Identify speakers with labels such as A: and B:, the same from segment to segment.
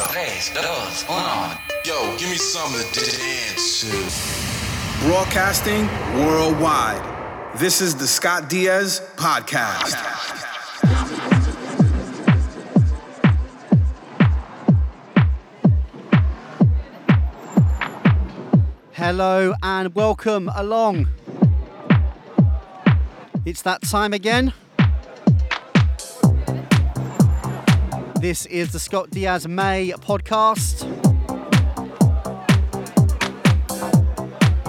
A: 3, 2, 1.
B: Yo, give me something to dance to.
C: Broadcasting worldwide. This is the Scott Diaz Podcast.
D: Hello and welcome along. It's that time again. This is the Scott Diaz May podcast.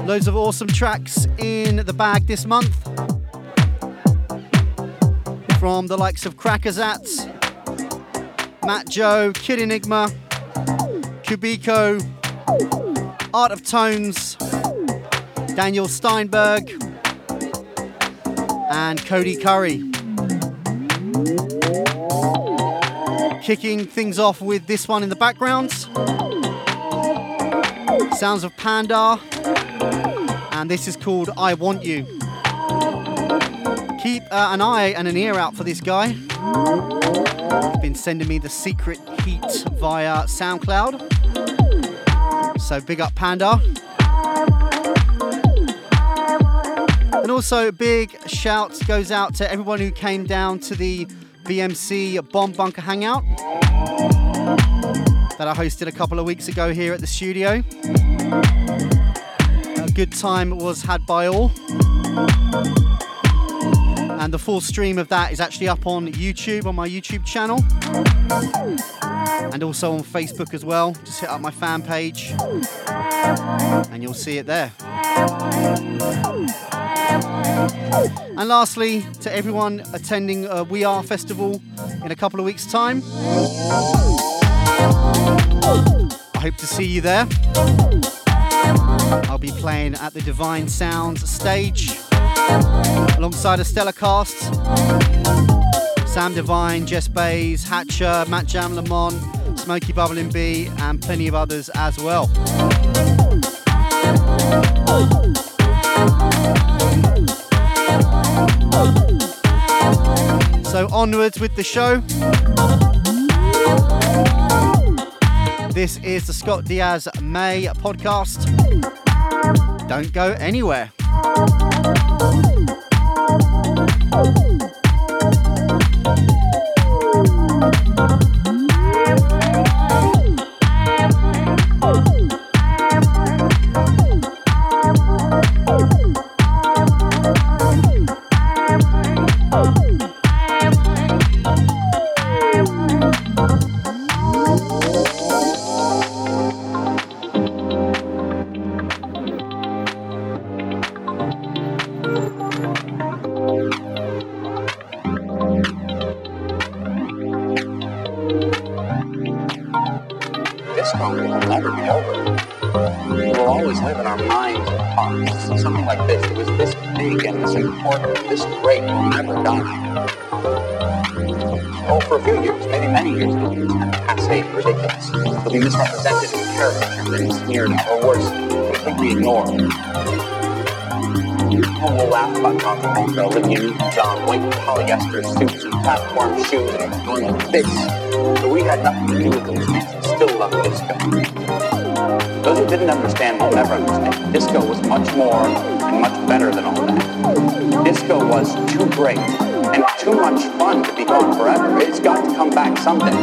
D: Loads of awesome tracks in the bag this month. From the likes of Crackazats, Matt Joe, Kid Enigma, Kubiko, Art of Tones, Daniel Steinberg, and Cody Curry. Kicking things off with this one in the background. Sounds of Panda, and this is called I Want You. Keep uh, an eye and an ear out for this guy. He's been sending me the secret heat via SoundCloud. So big up Panda. And also big shout goes out to everyone who came down to the BMC Bomb Bunker Hangout that I hosted a couple of weeks ago here at the studio. A good time was had by all. And the full stream of that is actually up on YouTube, on my YouTube channel. And also on Facebook as well. Just hit up my fan page and you'll see it there. And lastly, to everyone attending a We Are Festival in a couple of weeks' time, I hope to see you there. I'll be playing at the Divine Sounds stage alongside a stellar cast Sam Divine, Jess Bays, Hatcher, Matt Jam Lamont, Smokey Bubbling Bee, and plenty of others as well. So onwards with the show. This is the Scott Diaz May podcast. Don't go anywhere.
E: To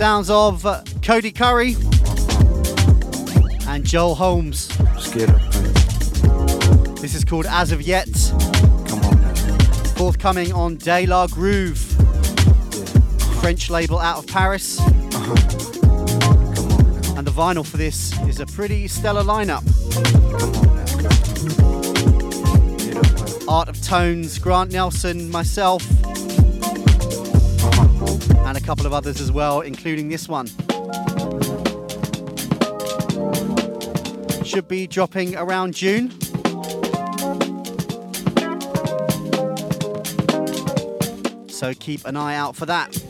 D: Sounds of Cody Curry and Joel Holmes. This is called As of Yet.
F: On,
D: Forthcoming on De La Groove,
F: yeah.
D: French label out of Paris.
F: On,
D: and the vinyl for this is a pretty stellar lineup. Art of Tones, Grant Nelson, myself couple of others as well, including this one. Should be dropping around June. So keep an eye out for that.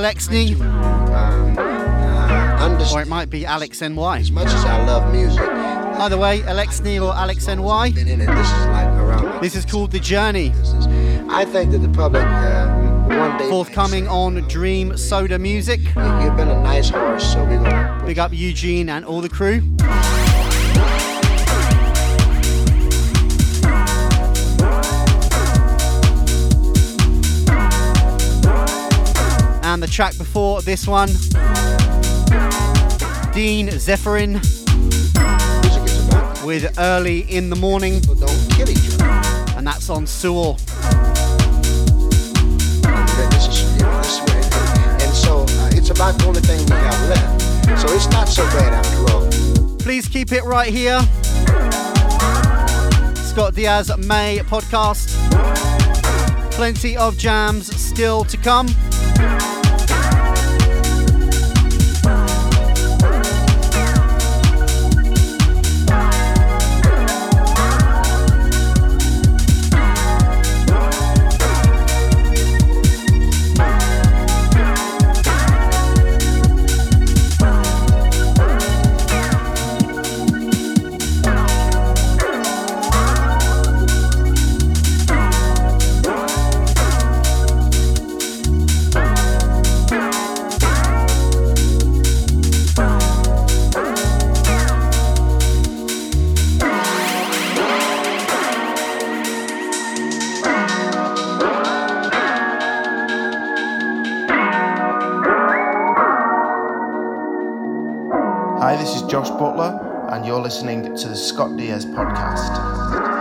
D: Alexney,
G: um, uh,
D: or it might be Alex NY.
G: As much as I love music,
D: Either way, Alex Alexney or Alex NY.
G: been in it. This is like around.
D: This is called The Journey.
G: I think that the public uh, one day
D: forthcoming on Dream Soda Music.
G: "You- You've been a nice horse, so we're gonna.
D: Big up Eugene and all the crew. Track before this one, Dean Zephyrin
G: Music is about
D: with Early in the Morning,
G: people don't kill each other.
D: and that's on Sewell.
G: And that this is, you know, this is where it is. And so uh, it's about the only thing we have left. So it's not so bad after all.
D: Please keep it right here. Scott Diaz May podcast. Plenty of jams still to come.
H: This is Josh Butler, and you're listening to the Scott Diaz podcast.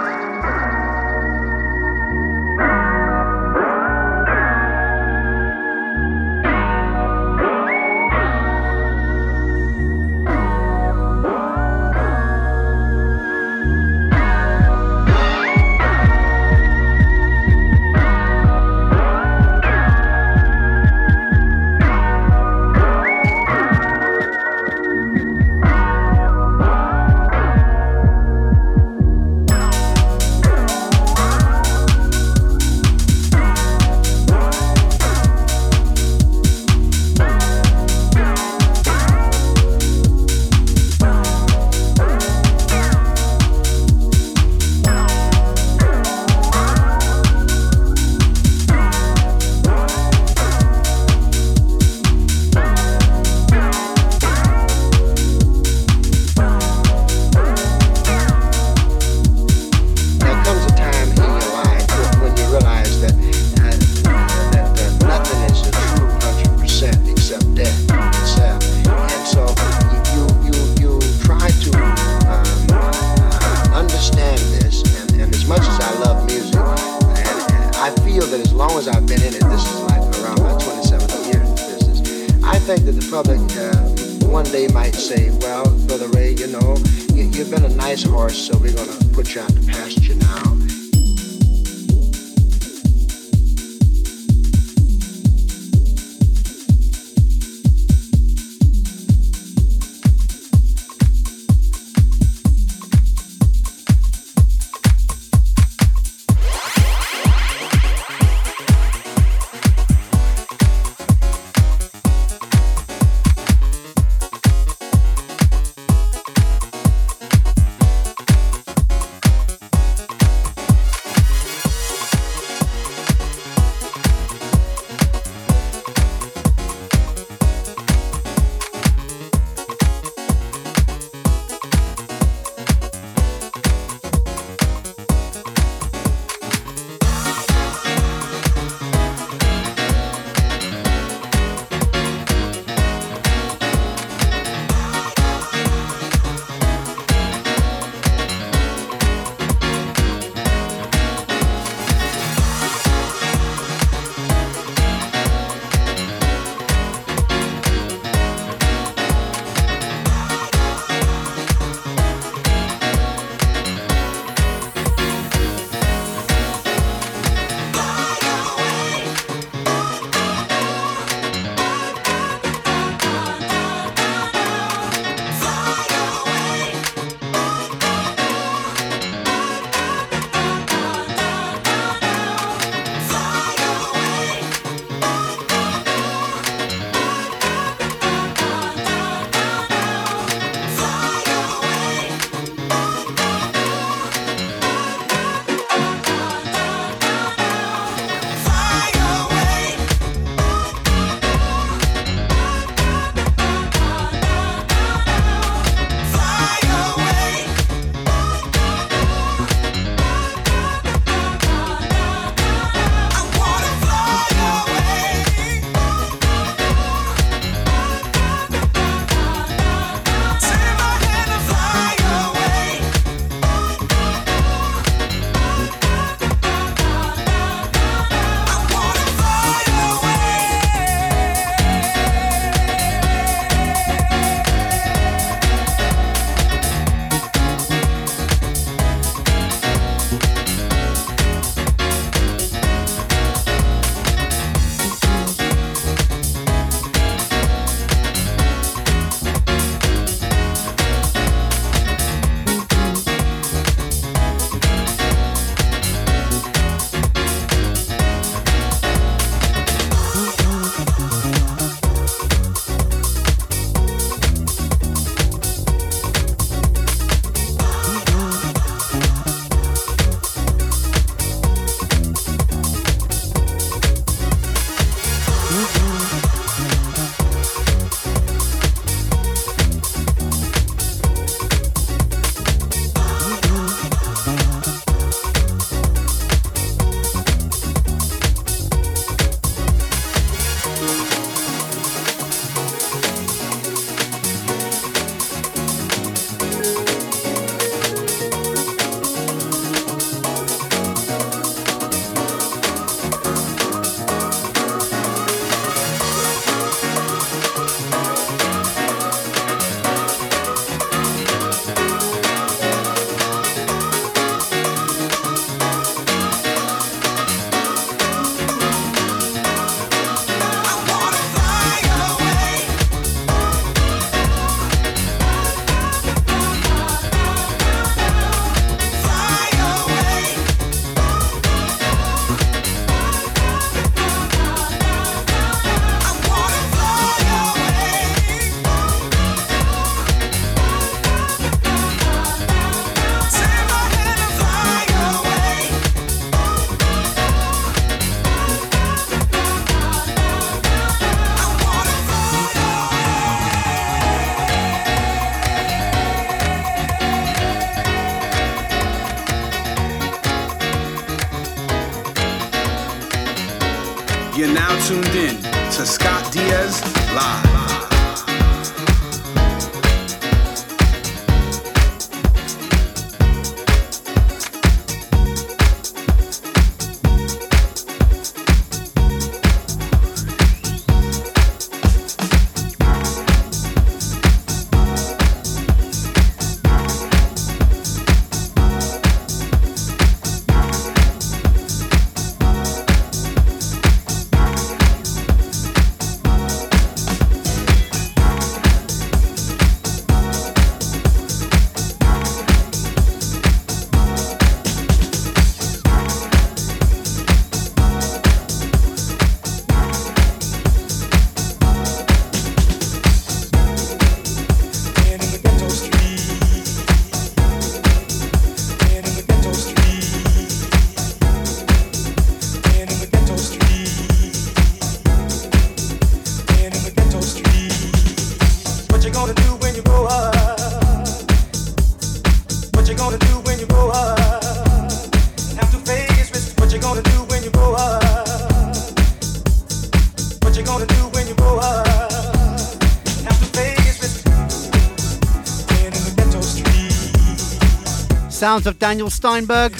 D: Sounds of Daniel Steinberg.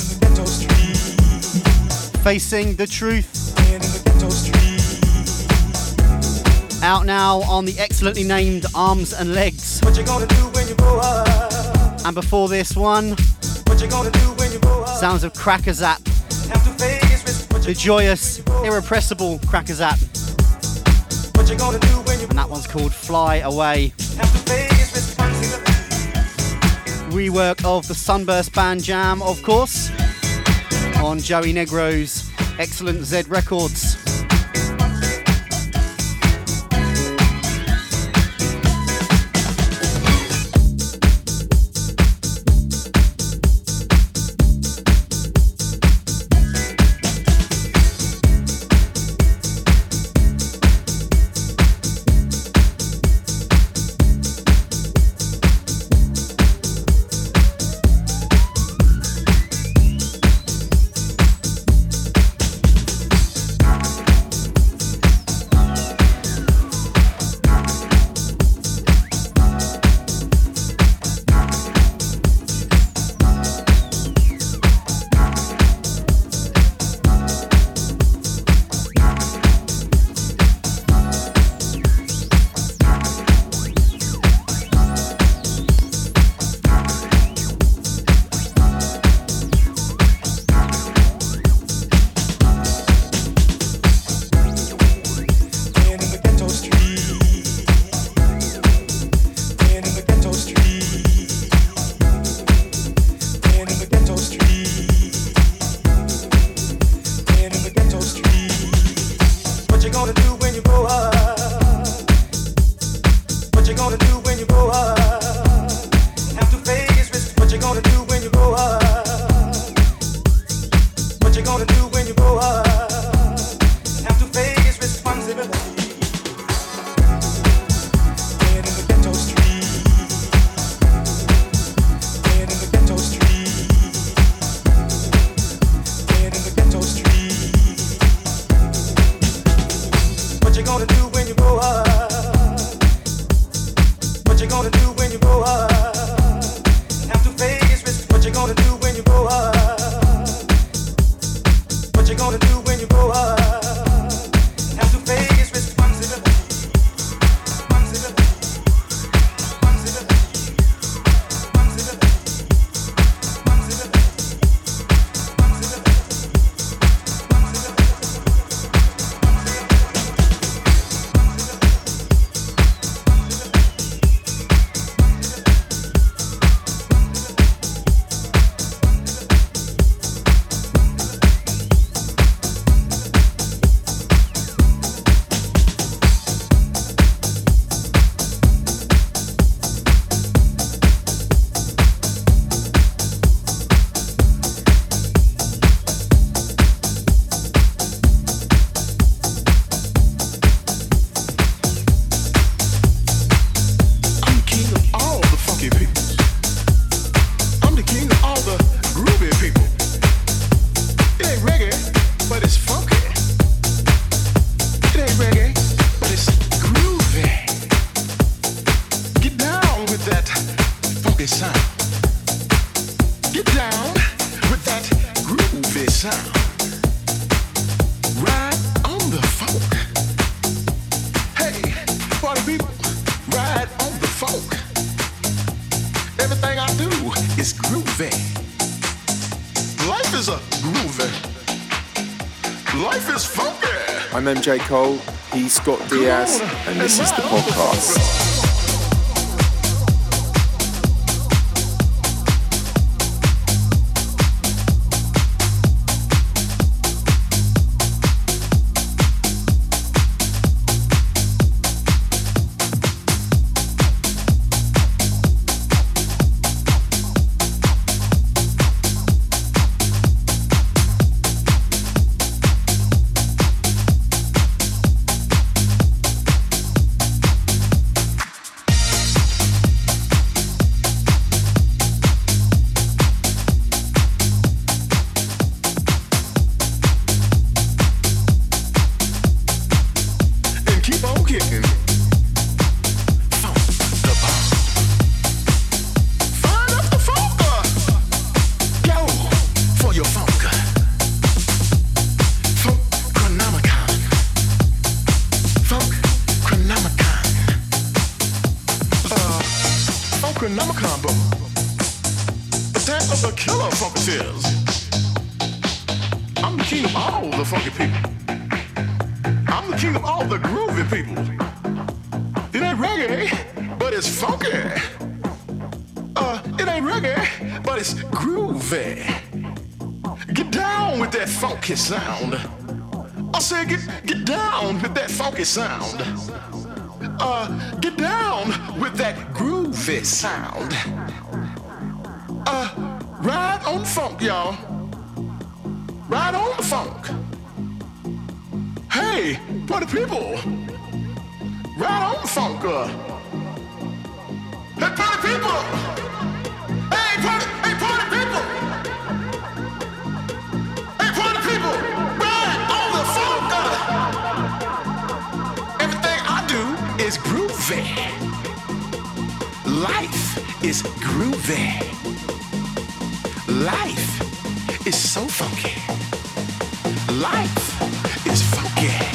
D: Facing the Truth. Out now on the excellently named Arms and Legs. And before this one, sounds of Crackazat. The joyous, irrepressible Crackazat. And that one's called Fly Away rework of the Sunburst Band Jam, of course, on Joey Negro's excellent Z Records.
F: Everything I do is
B: groovy. Life is a groovy. Life is funky. I'm MJ Cole, he's Scott Diaz, and this is the podcast. is so funky. Life is funky.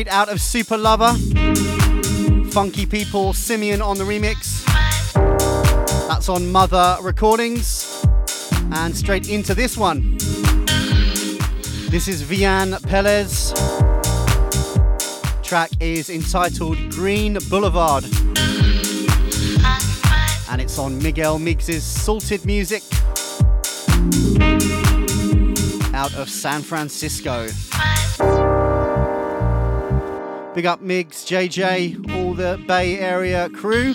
D: straight out of Super Lover. Funky People, Simeon on the remix. That's on Mother Recordings. And straight into this one. This is Vian Pelez. Track is entitled Green Boulevard. And it's on Miguel Migs's Salted Music out of San Francisco. Big up Migs, JJ, all the Bay Area crew.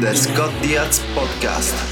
H: The Scott Diaz podcast.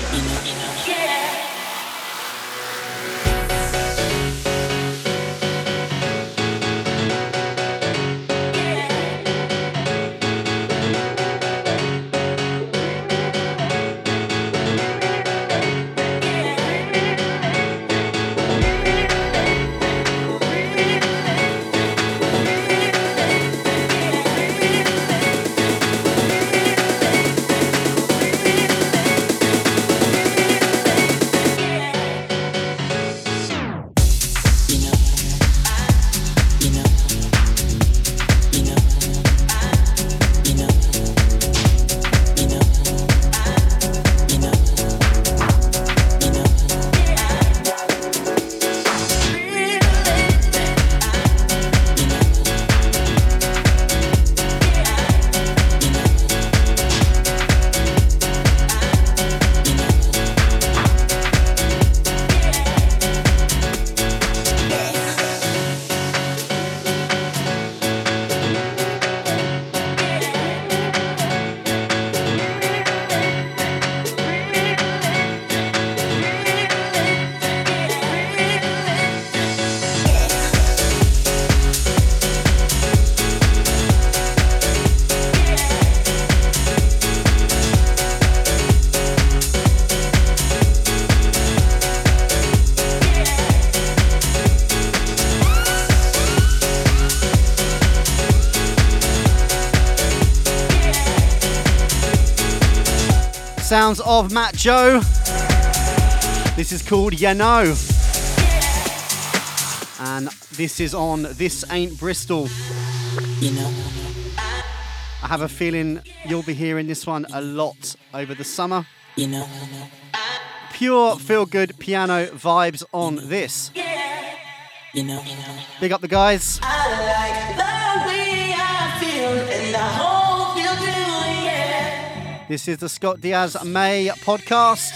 H: Sounds of Matt Joe.
I: This is called Ya Know. And this is on This Ain't Bristol.
D: You know.
I: I have a feeling you'll be hearing this one a lot over the summer.
D: You know.
I: Pure feel good piano vibes on this.
D: You know.
I: Big up the guys. This is the Scott Diaz May podcast.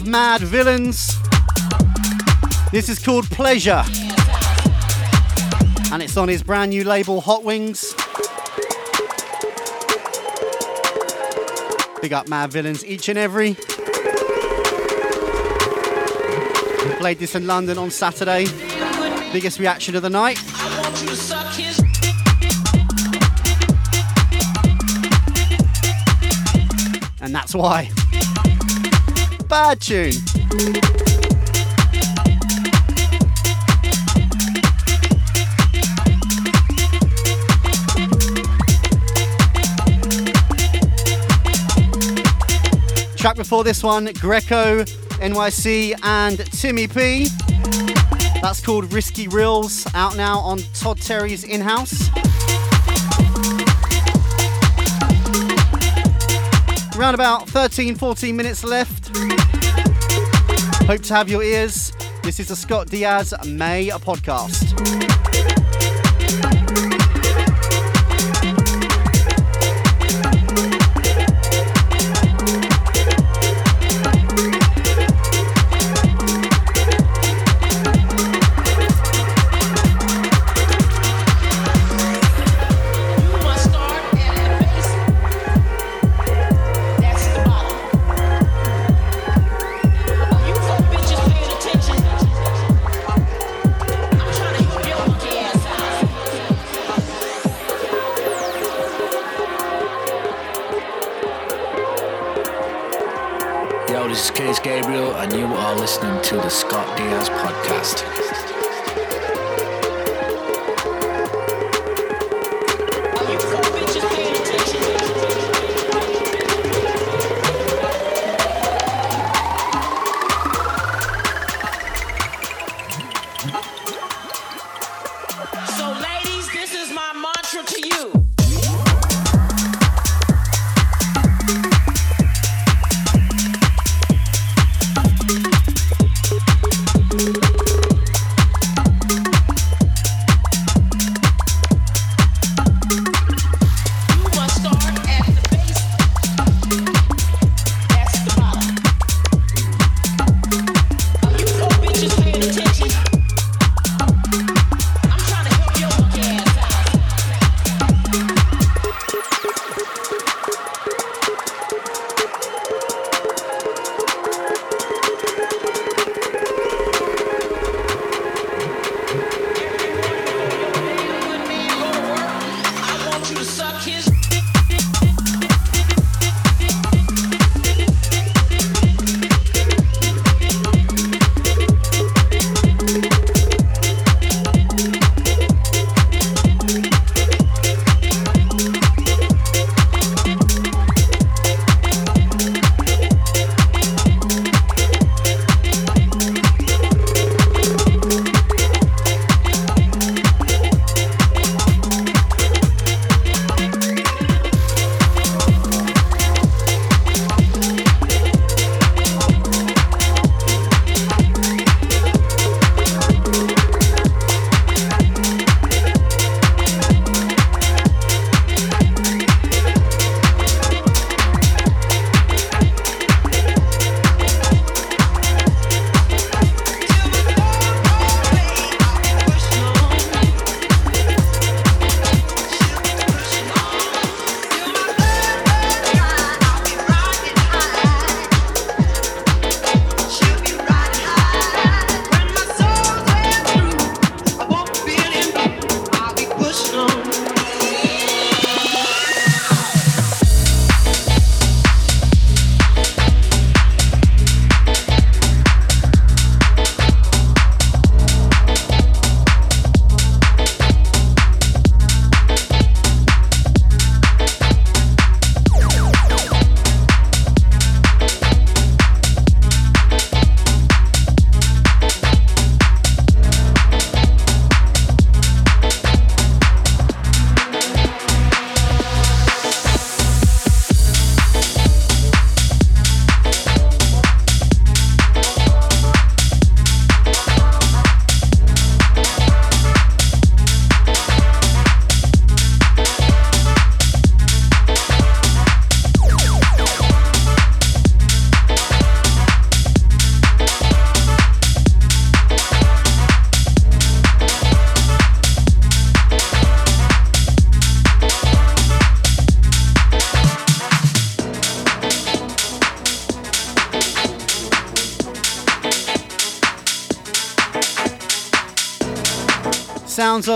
D: Of Mad Villains. This is called Pleasure. And it's on his brand new label Hot Wings. Big up Mad Villains each and every. Played this in London on Saturday. Biggest reaction of the night. And that's why. Bad tune. Track before this one, Greco, NYC, and Timmy P. That's called Risky Reels, out now on Todd Terry's in house. Around about 13 14 minutes left. Hope to have your ears. This is the Scott Diaz May podcast.
I: Case Gabriel, and you are listening to the Scott Diaz podcast.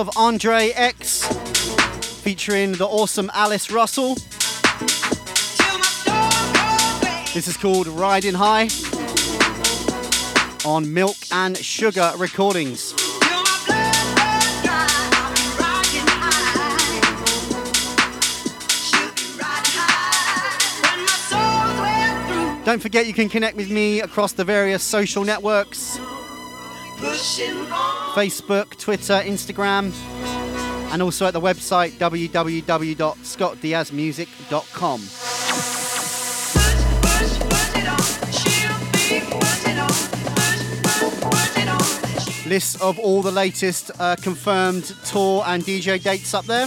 J: Of Andre X featuring the awesome Alice Russell. This is called Riding High on Milk and Sugar Recordings. Don't forget you can connect with me across the various social networks Facebook, Twitter, Instagram, and also at the website www.scottdiazmusic.com. List of all the latest uh, confirmed tour and DJ dates up there.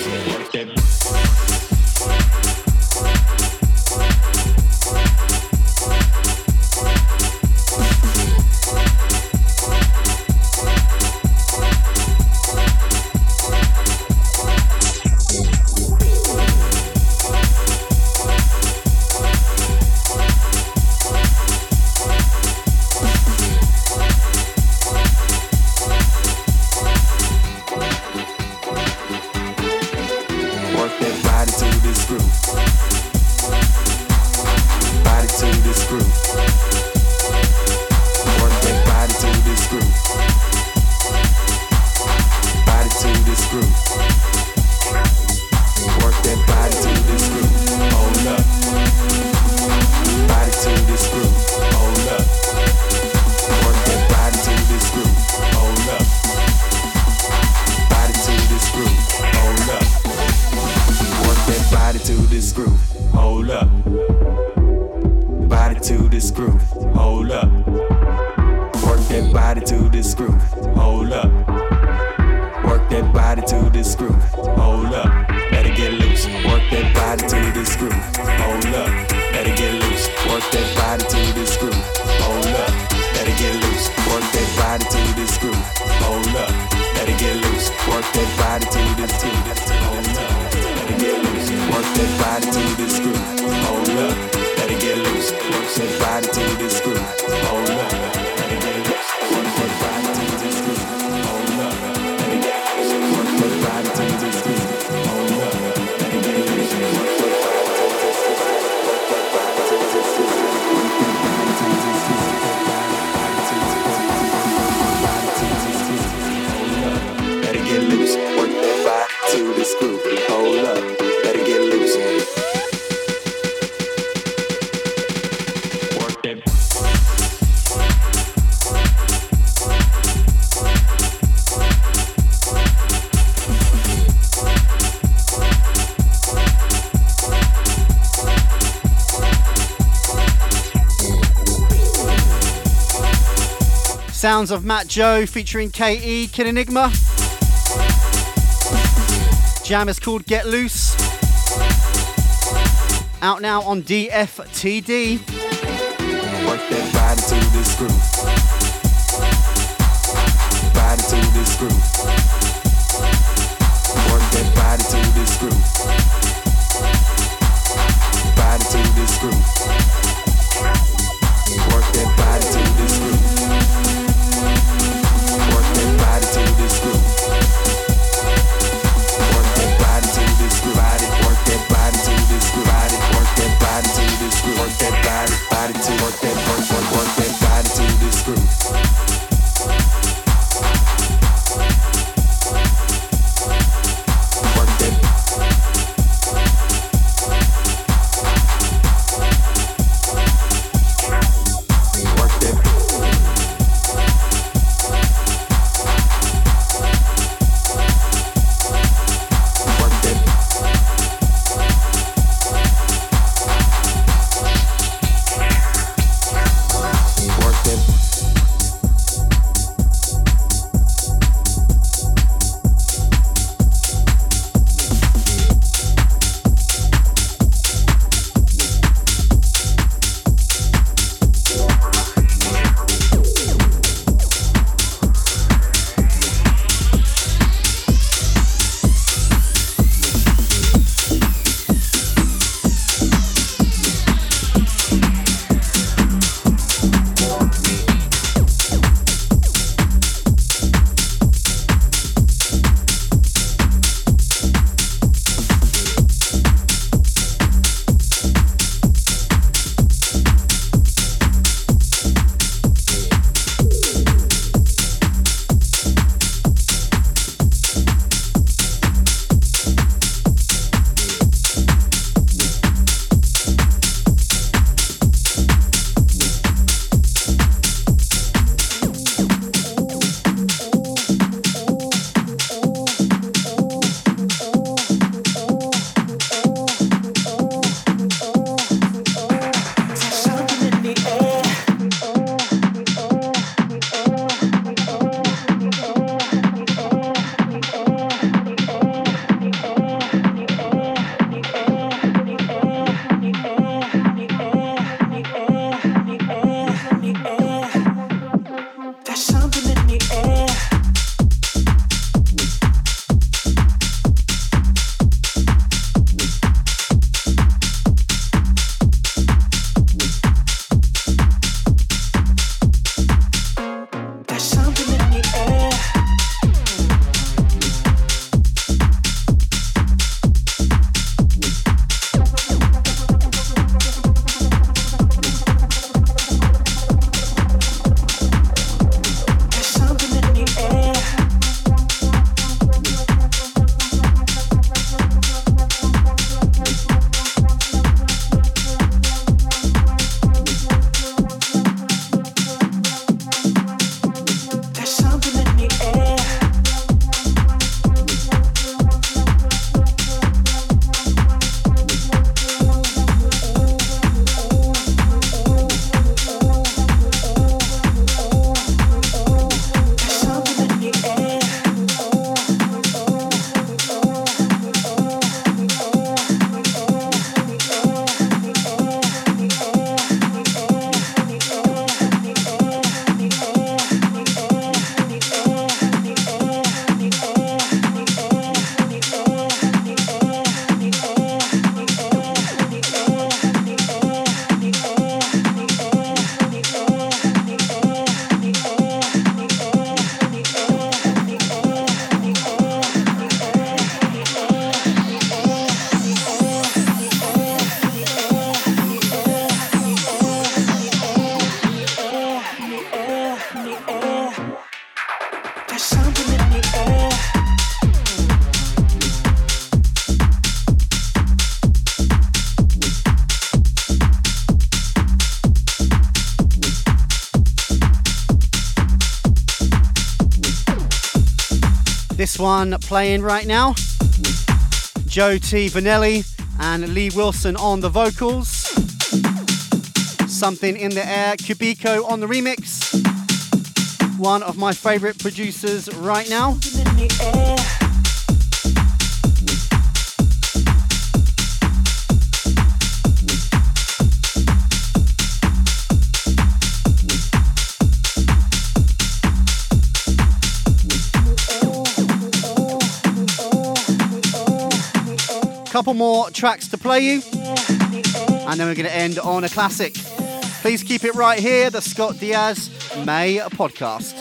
D: sounds of Matt Joe featuring KE Kid Enigma. Jam is called Get Loose. Out now on DFTD.
J: Work that body to this groove. Body to this groove.
D: One playing right now. Joe T. Vanelli and Lee Wilson on the vocals. Something in the air, Cubico on the remix. One of my favorite producers right now. Couple more tracks to play you, and then we're going to end on a classic. Please keep it right here, the Scott Diaz May podcast.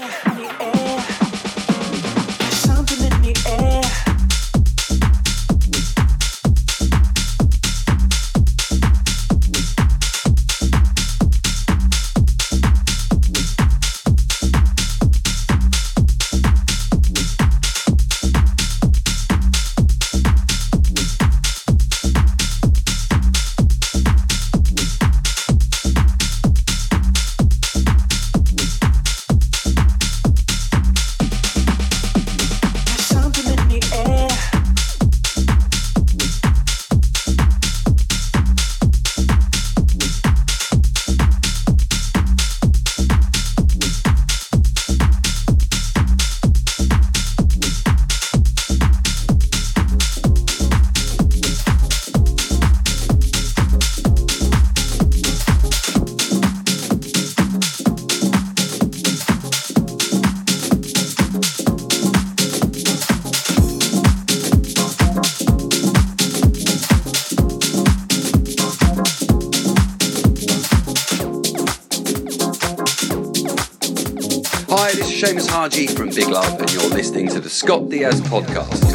K: Haji from Big Love, and you're listening to the Scott Diaz podcast.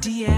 L: Scott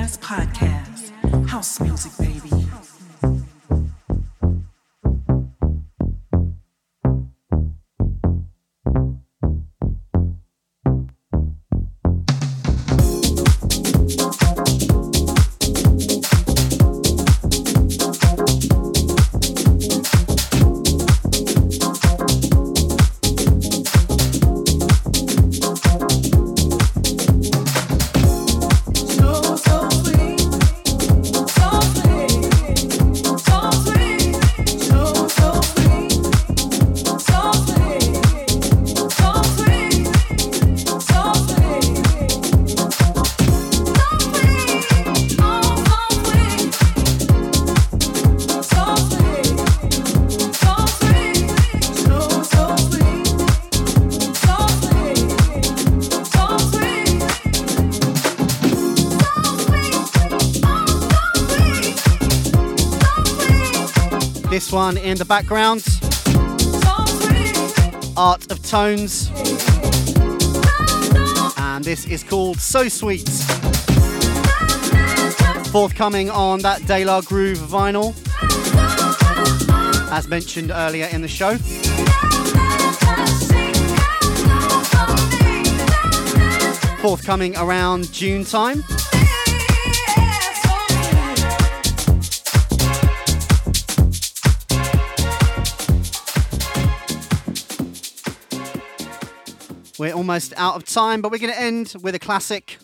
D: One in the background Art of Tones. And this is called So Sweet. Forthcoming on that De La Groove vinyl, as mentioned earlier in the show. Forthcoming around June time. We're almost out of time, but we're going to end with a classic.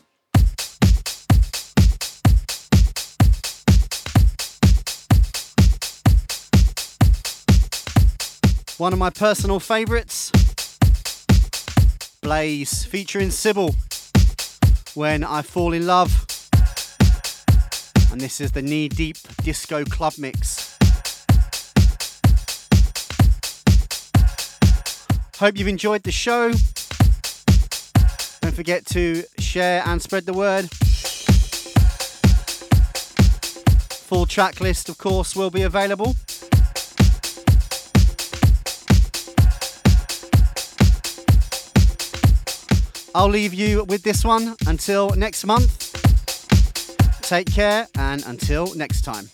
D: One of my personal favourites Blaze featuring Sybil When I Fall in Love. And this is the knee deep disco club mix. Hope you've enjoyed the show. Forget to share and spread the word. Full track list, of course, will be available. I'll leave you with this one until next month. Take care and until next time.